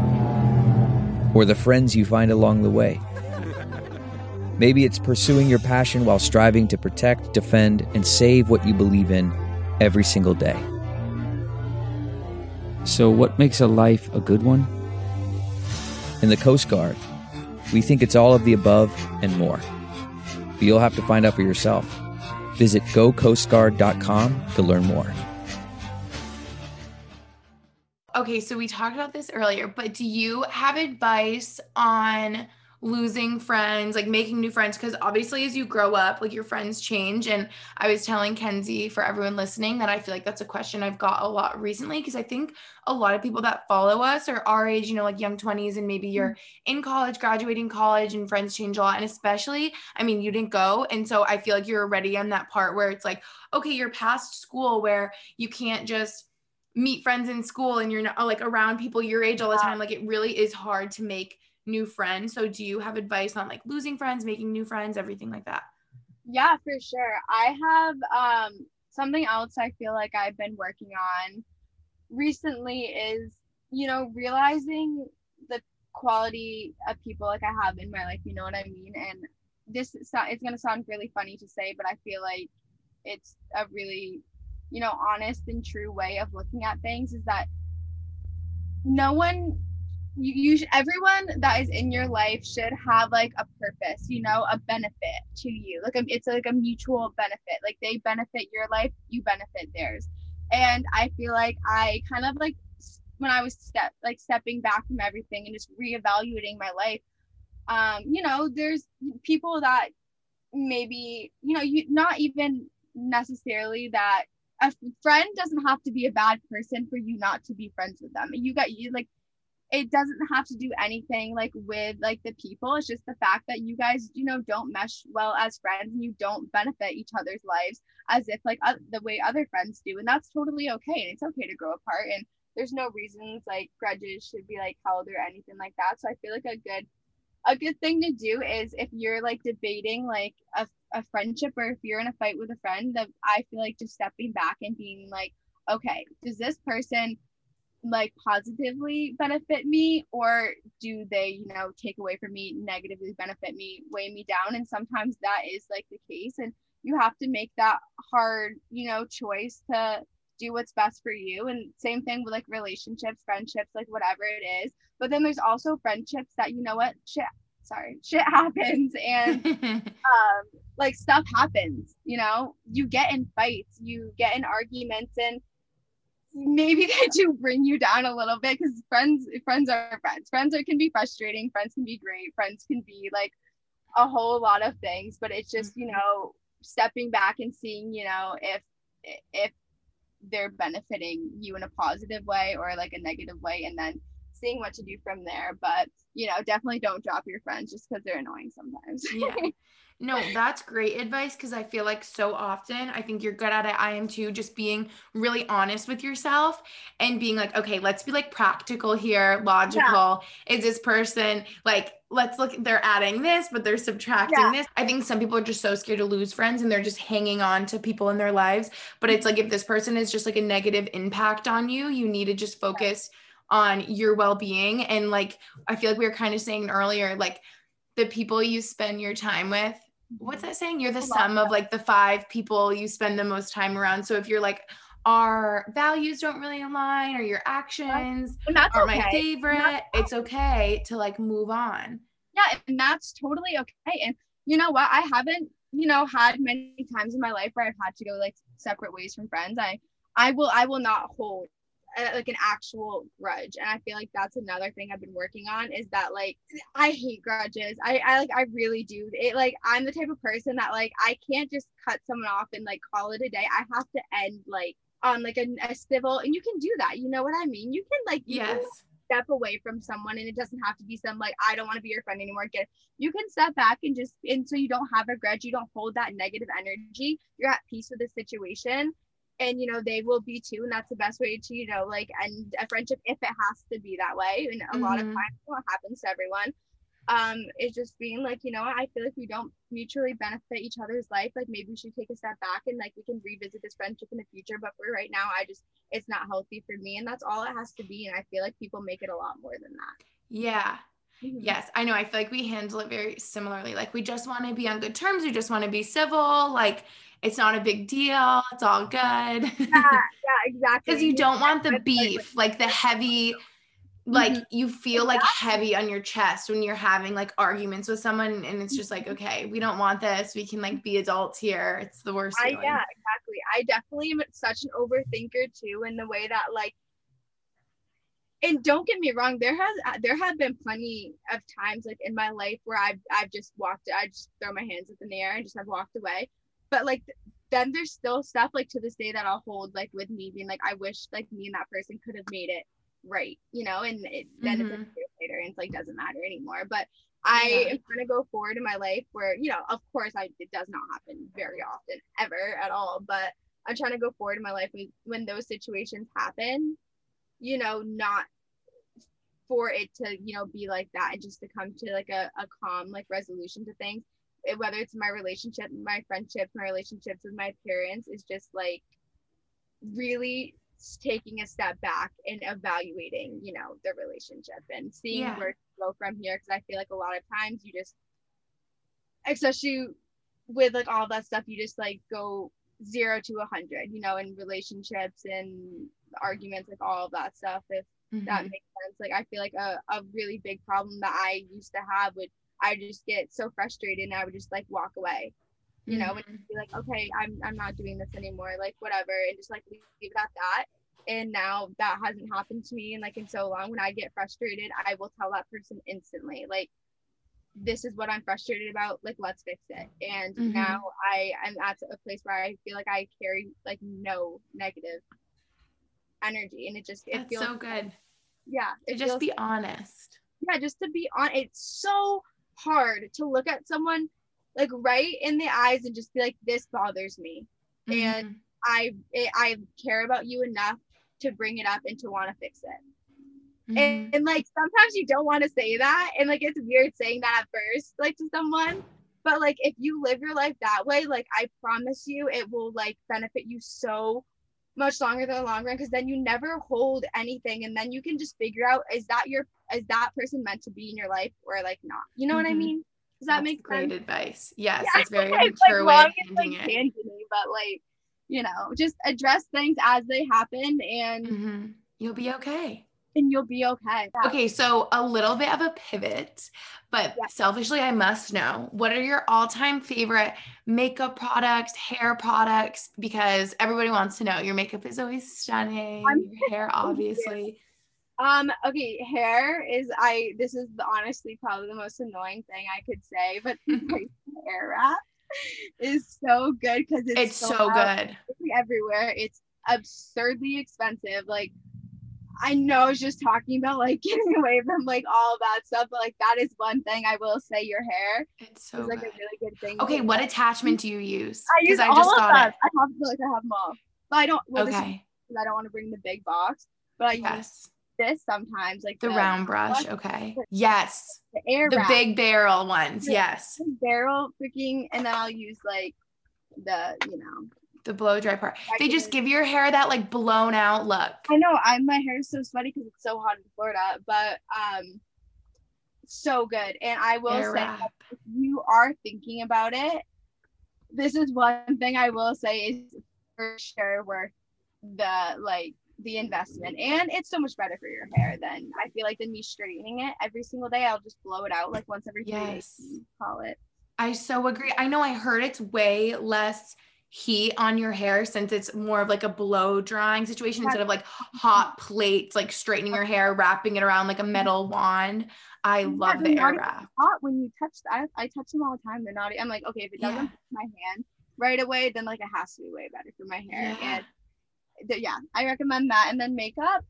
Or the friends you find along the way? Maybe it's pursuing your passion while striving to protect, defend, and save what you believe in every single day. So, what makes a life a good one? In the Coast Guard, we think it's all of the above and more. But you'll have to find out for yourself. Visit gocoastguard.com to learn more. okay, so we talked about this earlier, but do you have advice on losing friends, like making new friends? Because obviously, as you grow up, like your friends change. And I was telling Kenzie, for everyone listening, that I feel like that's a question I've got a lot recently because I think a lot of people that follow us are our age, you know, like young 20s, and maybe you're mm. in college, graduating college, and friends change a lot. And especially, I mean, you didn't go. And so I feel like you're already on that part where it's like, okay, you're past school where you can't just meet friends in school and you're not like around people your age all the time. Like it really is hard to make new friends. So do you have advice on like losing friends, making new friends, everything like that? Yeah, for sure. I have um something else I feel like I've been working on recently is, you know, realizing the quality of people like I have in my life, you know what I mean? And this it's going to sound really funny to say, but I feel like it's a really, you know, honest and true way of looking at things is that no one you, you everyone that is in your life should have like a purpose you know a benefit to you. Like a, it's like a mutual benefit. Like they benefit your life you benefit theirs. And i feel like i kind of like when i was step like stepping back from everything and just reevaluating my life um you know there's people that maybe you know you not even necessarily that a friend doesn't have to be a bad person for you not to be friends with them. You got you like it doesn't have to do anything like with like the people. It's just the fact that you guys you know don't mesh well as friends and you don't benefit each other's lives as if like uh, the way other friends do and that's totally okay and it's okay to grow apart and there's no reasons like grudges should be like held or anything like that. So i feel like a good a good thing to do is if you're like debating like a, a friendship or if you're in a fight with a friend that i feel like just stepping back and being like okay does this person like positively benefit me or do they you know take away from me negatively benefit me weigh me down? And sometimes that is like the case and you have to make that hard you know choice to do what's best for you. And same thing with like relationships friendships like whatever it is. But then there's also friendships that you know what shit sorry shit happens and um like stuff happens you know? You get in fights you get in arguments and maybe they do bring you down a little bit because friends friends are friends. Friends are can be frustrating. Friends can be great. Friends can be like a whole lot of things but it's just you mm-hmm. know stepping back and seeing you know if if they're benefiting you in a positive way or like a negative way and then seeing what to do from there. But you know definitely don't drop your friends just because they're annoying sometimes. Yeah. No, that's great advice because I feel like so often, I think you're good at it. I am too, just being really honest with yourself and being like, okay, let's be like practical here, logical. Is this person like, let's look, they're adding this, but they're subtracting Yeah. this. I think some people are just so scared to lose friends and they're just hanging on to people in their lives. But it's like, if this person is just like a negative impact on you, you need to just focus on your well-being and like I feel like we were kind of saying earlier like the people you spend your time with what's that saying? You're the sum of like the five people you spend the most time around. So if you're like our values don't really align or your actions are okay. my favorite it's okay to like move on. Yeah and that's totally okay. And you know what? I haven't you know had many times in my life where i've had to go like separate ways from friends. I i will i will not hold uh, like an actual grudge. And i feel like that's another thing i've been working on is that like i hate grudges. I i like i really do. It like i'm the type of person that like i can't just cut someone off and like call it a day. I have to end like on like a, a civil and you can do that. You know what i mean? You can like yes. step away from someone and it doesn't have to be some like I don't want to be your friend anymore. Get you can step back and just and so you don't have a grudge, you don't hold that negative energy. You're at peace with the situation. And you know, they will be too. And that's the best way to, you know, like end a friendship if it has to be that way. And a lot of Mhm. times what happens to everyone. Um, is just being like, you know, I feel like we don't mutually benefit each other's life. Like maybe we should take a step back and like we can revisit this friendship in the future. But for right now, I just it's not healthy for me. And that's all it has to be. And I feel like people make it a lot more than that. yeah Mhm. Yes, I know. I feel like we handle it very similarly. Like we just want to be on good terms. We just want to be civil. Like it's not a big deal. It's all good. Yeah, yeah, exactly. Because you don't want the beef, like the heavy, like Mhm. you feel like heavy on your chest when you're having like arguments with someone, and it's just like, okay, we don't want this. We can like be adults here. It's the worst. I feeling. yeah, exactly. I definitely am such an overthinker too, in the way that like, and don't get me wrong, there has uh, there have been plenty of times like in my life where I've I've just walked, I just throw my hands up in the air and just have walked away. But like then there's still stuff like to this day that I'll hold like with me being like I wish like me and that person could have made it right, you know, and it, then it's like mm-hmm. later and it's like doesn't matter anymore. But I Yeah. am trying to go forward in my life where, you know, of course I it does not happen very often ever at all. But I'm trying to go forward in my life when, when those situations happen, you know, not for it to, you know, be like that and just to come to like a, a calm like resolution to things. Whether it's my relationship, my friendships, my relationships with my parents is just like really taking a step back and evaluating, you know, the relationship and seeing Yeah. where to go from here. Cause I feel like a lot of times you just, especially with like all that stuff, you just like go zero to a hundred, you know, in relationships and arguments, like all of that stuff. If that Mhm. makes sense. Like I feel like a, a really big problem that I used to have would I just get so frustrated and I would just like walk away. You know, and Mhm. be like, okay, I'm I'm not doing this anymore, like whatever, and just like leave it at that. And now that hasn't happened to me in like in so long. When I get frustrated, I will tell that person instantly, like, this is what I'm frustrated about. Like, let's fix it. And Mhm. now I am at a place where I feel like I carry like no negative energy, and it just it That's feels so good. yeah, To just feels be honest. yeah, just to be on it's so hard to look at someone like right in the eyes and just be like, this bothers me. And Mhm. I it, I care about you enough to bring it up and to want to fix it. Mhm. And, and like sometimes you don't want to say that, and like it's weird saying that at first, like to someone. But like if you live your life that way, like I promise you, it will like benefit you so much longer than the long run because then you never hold anything and then you can just figure out is that your is that person meant to be in your life or like not you know what i Mhm. mean does that That's make great sense advice? Yes, Yeah, it's very it's mature like way of it's like it. but like you know just address things as they happen and Mhm. You'll be okay. and you'll be okay Okay, so a little bit of a pivot, but Yeah. selfishly, I must know what are your all time favorite makeup products, hair products? Because everybody wants to know. Your makeup is always stunning, I'm- your hair, obviously. Um okay hair is i this is the, honestly probably the most annoying thing i could say but Airwrap is so good because it's, It's so out good. everywhere. It's absurdly expensive. Like I know I was just talking about like getting away from like all that stuff, but like that is one thing I will say your hair It's so is like good. a really good thing. Okay, what attachment do you use? I use I all just of got them. it. I have feel like I have them all. But I don't well this is because I don't want to bring the big box. But I use Yes. This sometimes, like The round brush. Okay. Yes. the air The big barrel ones. Yeah. Yes. barrel freaking and then I'll use like the, you know, The blow dry part. They just give your hair that like blown out look. I know I'm my hair is so sweaty because it's so hot in Florida, but um so good. And I will Hair say wrap. if you are thinking about it, this is one thing I will say is for sure worth the like the investment. And it's so much better for your hair than I feel like than me straightening it every single day. I'll just blow it out like once every three days. Yes. and Call it. I so agree. I know I heard it's way less heat on your hair since it's more of like a blow drying situation instead of like hot plates, like straightening your hair, wrapping it around like a mm-hmm. metal wand. I Yeah, love the Airwrap. hot when you touch I, I touch them all the time. They're not I'm like, okay, if it doesn't Yeah. my hand right away, then like it has to be way better for my hair. Yeah. And yeah, I recommend that. And then makeup.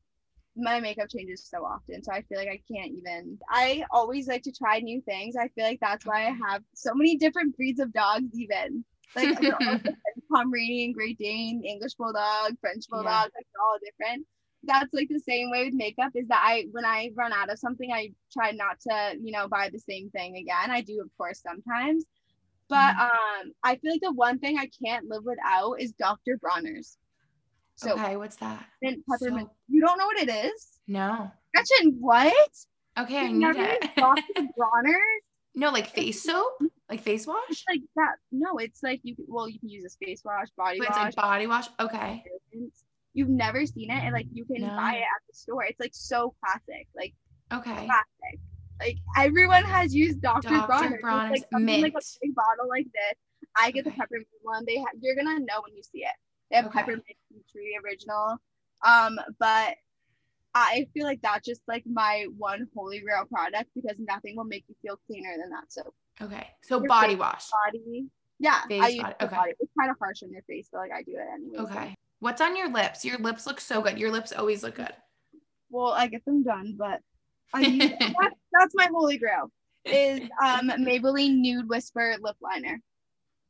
My makeup changes so often, so I feel like I can't even. I always like to try new things. I feel like that's why I have so many different breeds of dogs, even like they're all different. Pomeranian, Great Dane, English Bulldog, French Yeah. Bulldog, like they're all different. That's like the same way with makeup. Is that I when I run out of something, I try not to you know buy the same thing again. I do of course sometimes, but Mhm. um, I feel like the one thing I can't live without is Dr. Bronner's. So okay, what's that? mint peppermint. So- you don't know what it is? No. Gretchen, what? Okay, I need it. Bronner's? no, like face soap, like face wash, It's like that. No, it's like you. Well, you can use a face wash, body but it's wash. like body wash. Okay. You've never seen it, and like you can No. buy it at the store. It's like so classic, like Okay. classic. Like everyone has used Dr. Dr. Bronner's. It's, Bronner's like something like a big bottle like this. I get Okay. the peppermint one. They have. You're gonna know when you see it. They have Okay. peppermint tea original. Um, but I feel like that's just like my one holy grail product because nothing will make you feel cleaner than that soap. Okay. So Your body face wash. Body. Yeah, I use body, okay. body. It's kind of harsh on your face, but like I do it anyway. Okay. What's on your lips? Your lips look so good. Your lips always look good. well i get them done but I that's my holy grail is um maybelline nude whisper lip liner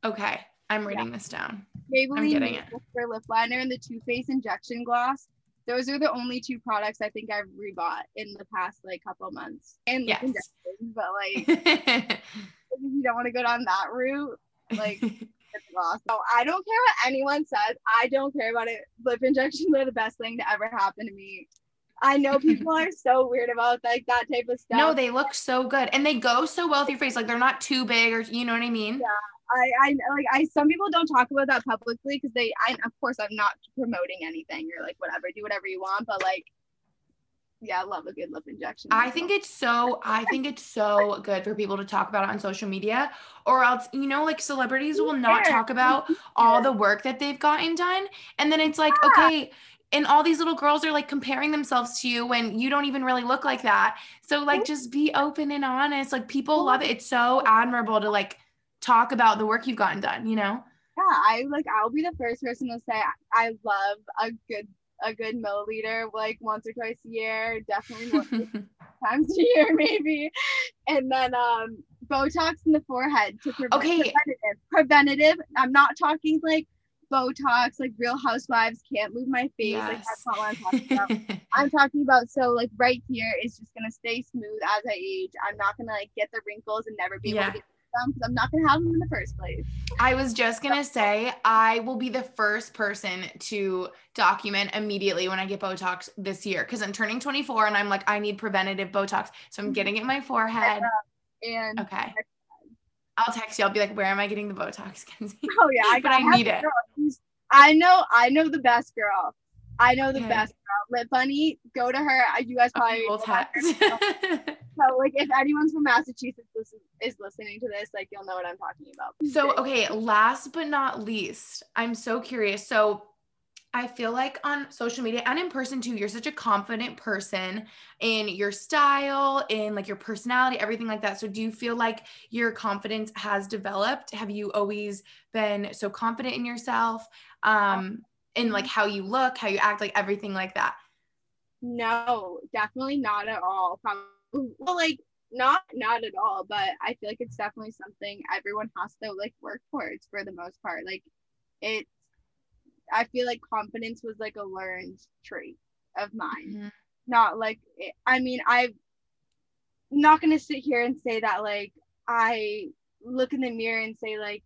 Okay. I'm writing this down. maybelline I'm getting it. lip liner and the Too Faced injection gloss those are the only two products i think i've rebought in the past like couple months and Yes. injections but like if you don't want to go down that route like so i don't care what anyone says i don't care about it lip injections are the best thing to ever happen to me I know people are so weird about like that type of stuff. no, they look so good. And they go so well with your face. Like they're not too big or you know what I mean? I, I like I some people don't talk about that publicly because they I of course I'm not promoting anything or like whatever do whatever you want but like yeah I love a good lip injection. I think it's so I think it's so good for people to talk about it on social media or else you know like celebrities will not talk about all the work that they've gotten done and then it's like okay and all these little girls are like comparing themselves to you when you don't even really look like that. So like mm-hmm. just be open and honest like people mm-hmm. love it. It's so admirable to like talk about the work you've gotten done you know yeah I like I'll be the first person to say I, love a good a good milliliter like once or twice a year definitely times a year maybe and then um Botox in the forehead to prevent Okay. preventative preventative I'm not talking like Botox like Real Housewives can't move my face like that's not what I'm talking about. I'm talking about so like right here is just gonna stay smooth as I age. I'm not gonna like get the wrinkles and never be able Yeah. to get them because I'm not gonna have them in the first place. I was just gonna say I will be the first person to document immediately when I get Botox this year because I'm turning 24 and I'm like I need preventative Botox, so I'm mm-hmm. getting it in my forehead. And Okay, I'll text you. I'll be like, where am I getting the Botox, Kenzie? oh yeah, I But I need it. I know, I know the best girl. I know the Okay. best girl. Lip Bunny, go to her. You guys probably know text. So like if anyone's from Massachusetts listen, is listening to this, like you'll know what I'm talking about. So, okay, last but not least, I'm so curious. So, I feel like on social media and in person too, you're such a confident person in your style, in like your personality, everything like that. So, do you feel like your confidence has developed? Have you always been so confident in yourself? Um, in like how you look, how you act, like everything like that? No, definitely not at all. Probably, well, like not not at all. But I feel like it's definitely something everyone has to like work towards for the most part. Like it's, I feel like confidence was like a learned trait of mine. Mhm. Not like it, I mean I'm not gonna sit here and say that like I look in the mirror and say like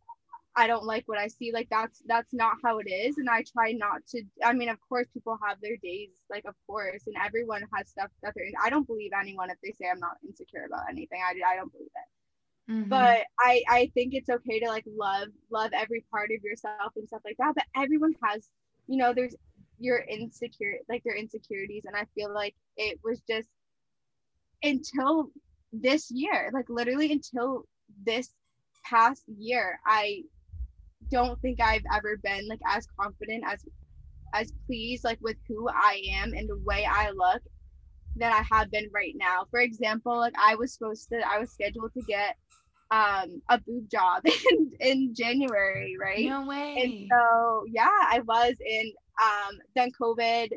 I don't like what I see. Like that's that's not how it is. And I try not to I mean, of course people have their days, like of course, and everyone has stuff that they're in. I don't believe anyone if they say I'm not insecure about anything. I I don't believe it. Mm-hmm. But I I think it's okay to like love love every part of yourself and stuff like that. But everyone has, you know, there's your insecure like their insecurities. And I feel like it was just until this year, like literally until this past year, I don't think I've ever been like as confident as as pleased like with who I am and the way I look than I have been right now. For example, like I was supposed to I was scheduled to get um a boob job in, in January, right? No way. And so yeah, I was in um then COVID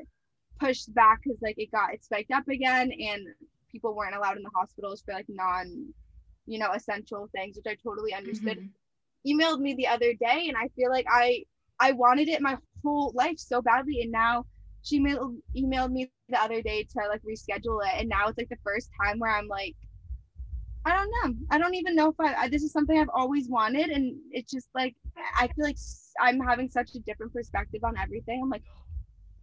pushed back because like it got it spiked up again and people weren't allowed in the hospitals for like non you know essential things which i totally understood mm-hmm emailed me the other day and I feel like I I wanted it my whole life so badly and now she emailed, emailed me the other day to like reschedule it and now it's like the first time where I'm like I don't know. I don't even know if I, I, this is something I've always wanted and it's just like I feel like I'm having such a different perspective on everything. I'm like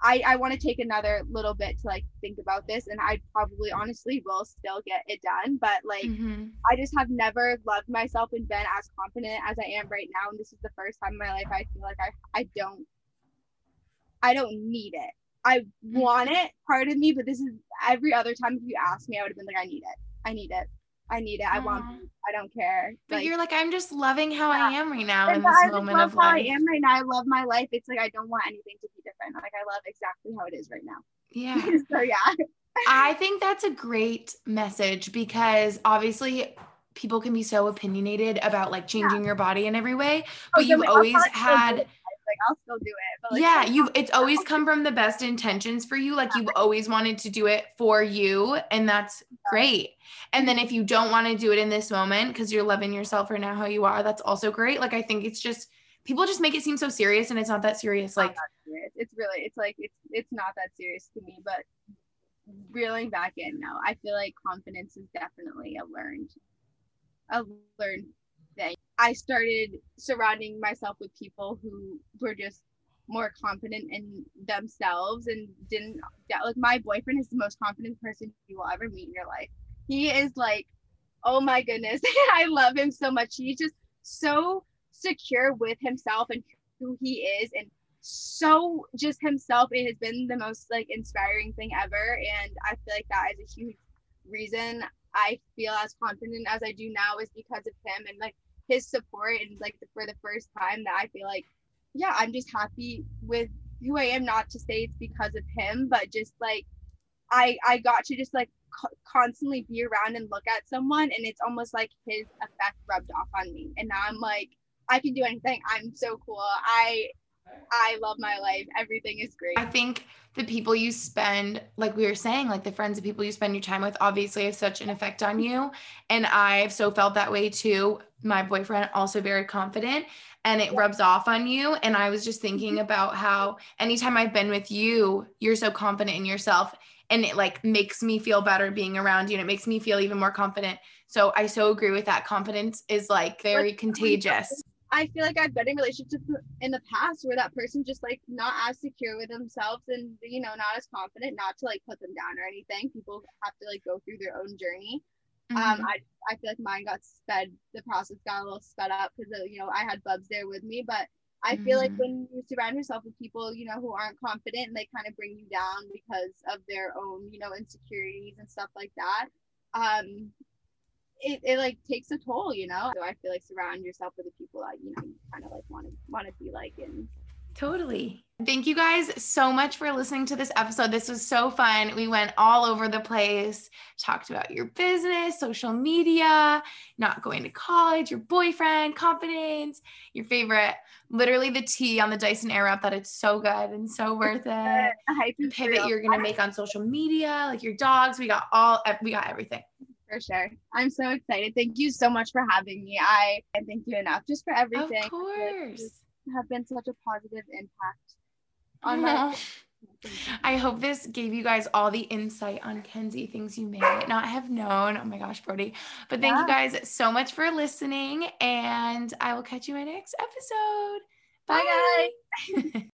I, I want to take another little bit to like think about this and I probably honestly will still get it done. But like mm-hmm. I just have never loved myself and been as confident as I am right now. And this is the first time in my life I feel like I, I don't I don't need it. I want it, part of me, but this is every other time if you ask me, I would have been like, I need it. I need it. I need it. I want. Mm-hmm. I don't care. But like, you're like, I'm just loving how yeah. I am right now in this I moment of life. I am right now. I love my life. It's like I don't want anything to be different. Like I love exactly how it is right now. Yeah. so yeah. I think that's a great message because obviously people can be so opinionated about like changing yeah. your body in every way, oh, but oh, you've always had like I'll still do it. But like, yeah, you it's always come from the best intentions for you. Like you've always wanted to do it for you, and that's great. And then if you don't want to do it in this moment because you're loving yourself right now how you are, that's also great. Like I think it's just people just make it seem so serious and it's not that serious. Like serious. it's really it's like it's it's not that serious to me, but reeling back in now, I feel like confidence is definitely a learned a learned thing. I started surrounding myself with people who were just more confident in themselves and didn't like my boyfriend is the most confident person you will ever meet in your life. He is like, oh my goodness, I love him so much. He's just so secure with himself and who he is and so just himself. It has been the most like inspiring thing ever. And I feel like that is a huge reason I feel as confident as I do now is because of him and like his support and like for the first time that I feel like yeah I'm just happy with who I am not to say it's because of him but just like I I got to just like co- constantly be around and look at someone and it's almost like his effect rubbed off on me and now I'm like I can do anything I'm so cool I I love my life. Everything is great. I think the people you spend, like we were saying, like the friends and people you spend your time with, obviously have such an effect on you. And I've so felt that way too. My boyfriend, also very confident, and it rubs off on you. And I was just thinking mm-hmm. about how anytime I've been with you, you're so confident in yourself. And it like makes me feel better being around you and it makes me feel even more confident. So I so agree with that. Confidence is like very contagious. I feel like I've been in relationships in the past where that person just like not as secure with themselves and you know not as confident, not to like put them down or anything. People have to like go through their own journey. Um, mm-hmm. Um, I I feel like mine got sped. The process got a little sped up because you know I had Bubs there with me, but I feel mm-hmm. like when you surround yourself with people, you know, who aren't confident and they kind of bring you down because of their own, you know, insecurities and stuff like that. Um, it, it like takes a toll, you know. So I feel like surround yourself with the people that you know you kind of like want to want to be like and Totally. Thank you guys so much for listening to this episode. This was so fun. We went all over the place, talked about your business, social media, not going to college, your boyfriend, confidence, your favorite, literally the tea on the Dyson Airwrap that it's so good and so worth it. The pivot you're going to make on social media, like your dogs. We got all, we got everything for sure. I'm so excited. Thank you so much for having me. I can't thank you enough just for everything. Of course. Have been such a positive impact on my I hope this gave you guys all the insight on Kenzie, things you may not have known. Oh my gosh, Brody. But thank you guys so much for listening, and I will catch you in my next episode. Bye, Bye.